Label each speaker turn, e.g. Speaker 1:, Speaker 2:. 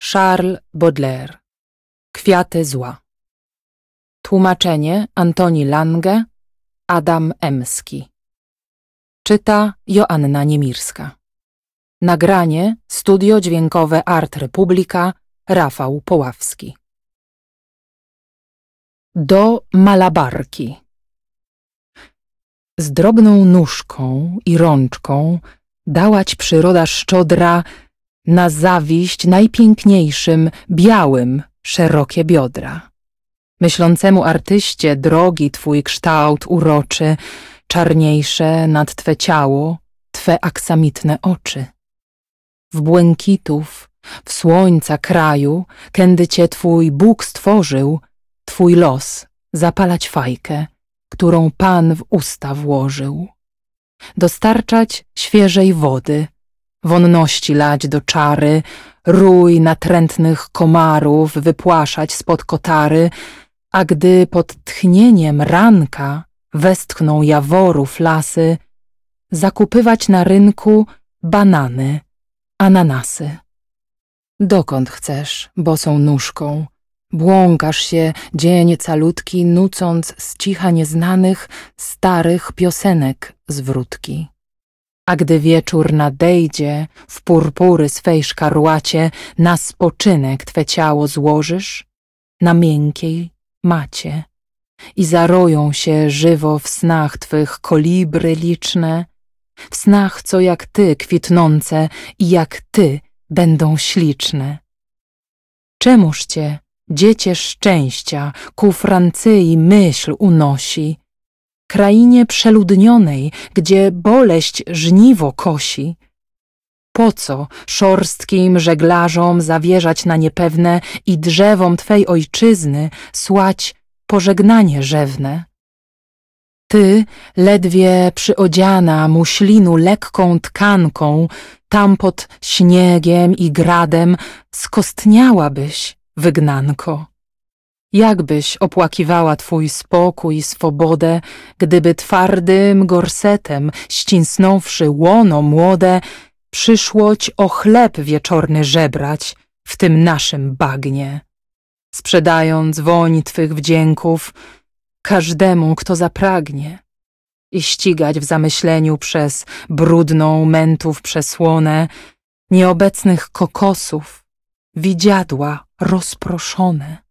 Speaker 1: Charles Baudelaire. Kwiaty zła. Tłumaczenie Antoni Lange Adam Emski. Czyta Joanna Niemirska. Nagranie Studio Dźwiękowe Art Republika Rafał Poławski. Do malabarki. Z drobną nóżką i rączką dałać przyroda szczodra na zawiść najpiękniejszym, białym, szerokie biodra. Myślącemu artyście drogi twój kształt uroczy, czarniejsze nad twe ciało, twe aksamitne oczy. W błękitów, w słońca kraju, kędy cię twój Bóg stworzył, twój los zapalać fajkę, którą Pan w usta włożył. Dostarczać świeżej wody, wonności lać do czary, rój natrętnych komarów wypłaszać spod kotary, a gdy pod tchnieniem ranka westchną jaworów lasy, zakupywać na rynku banany, ananasy. Dokąd chcesz, bosą nóżką, błąkasz się dzień calutki, nucąc z cicha nieznanych, starych piosenek zwrótki. A gdy wieczór nadejdzie, w purpury swej szkarłacie, na spoczynek twe ciało złożysz, na miękkiej macie. I zaroją się żywo w snach twych kolibry liczne, w snach, co jak ty kwitnące i jak ty będą śliczne. Czemuż cię, dziecię szczęścia, ku Francyi myśl unosi, krainie przeludnionej, gdzie boleść żniwo kosi. Po co szorstkim żeglarzom zawierzać na niepewne i drzewom Twej ojczyzny słać pożegnanie rzewne? Ty, ledwie przyodziana muślinu lekką tkanką, tam pod śniegiem i gradem skostniałabyś, wygnanko. Jakbyś opłakiwała twój spokój i swobodę, gdyby twardym gorsetem, ścisnąwszy łono młode, przyszłoć o chleb wieczorny żebrać w tym naszym bagnie, sprzedając woń twych wdzięków każdemu, kto zapragnie i ścigać w zamyśleniu przez brudną mentów przesłonę nieobecnych kokosów, widziadła rozproszone.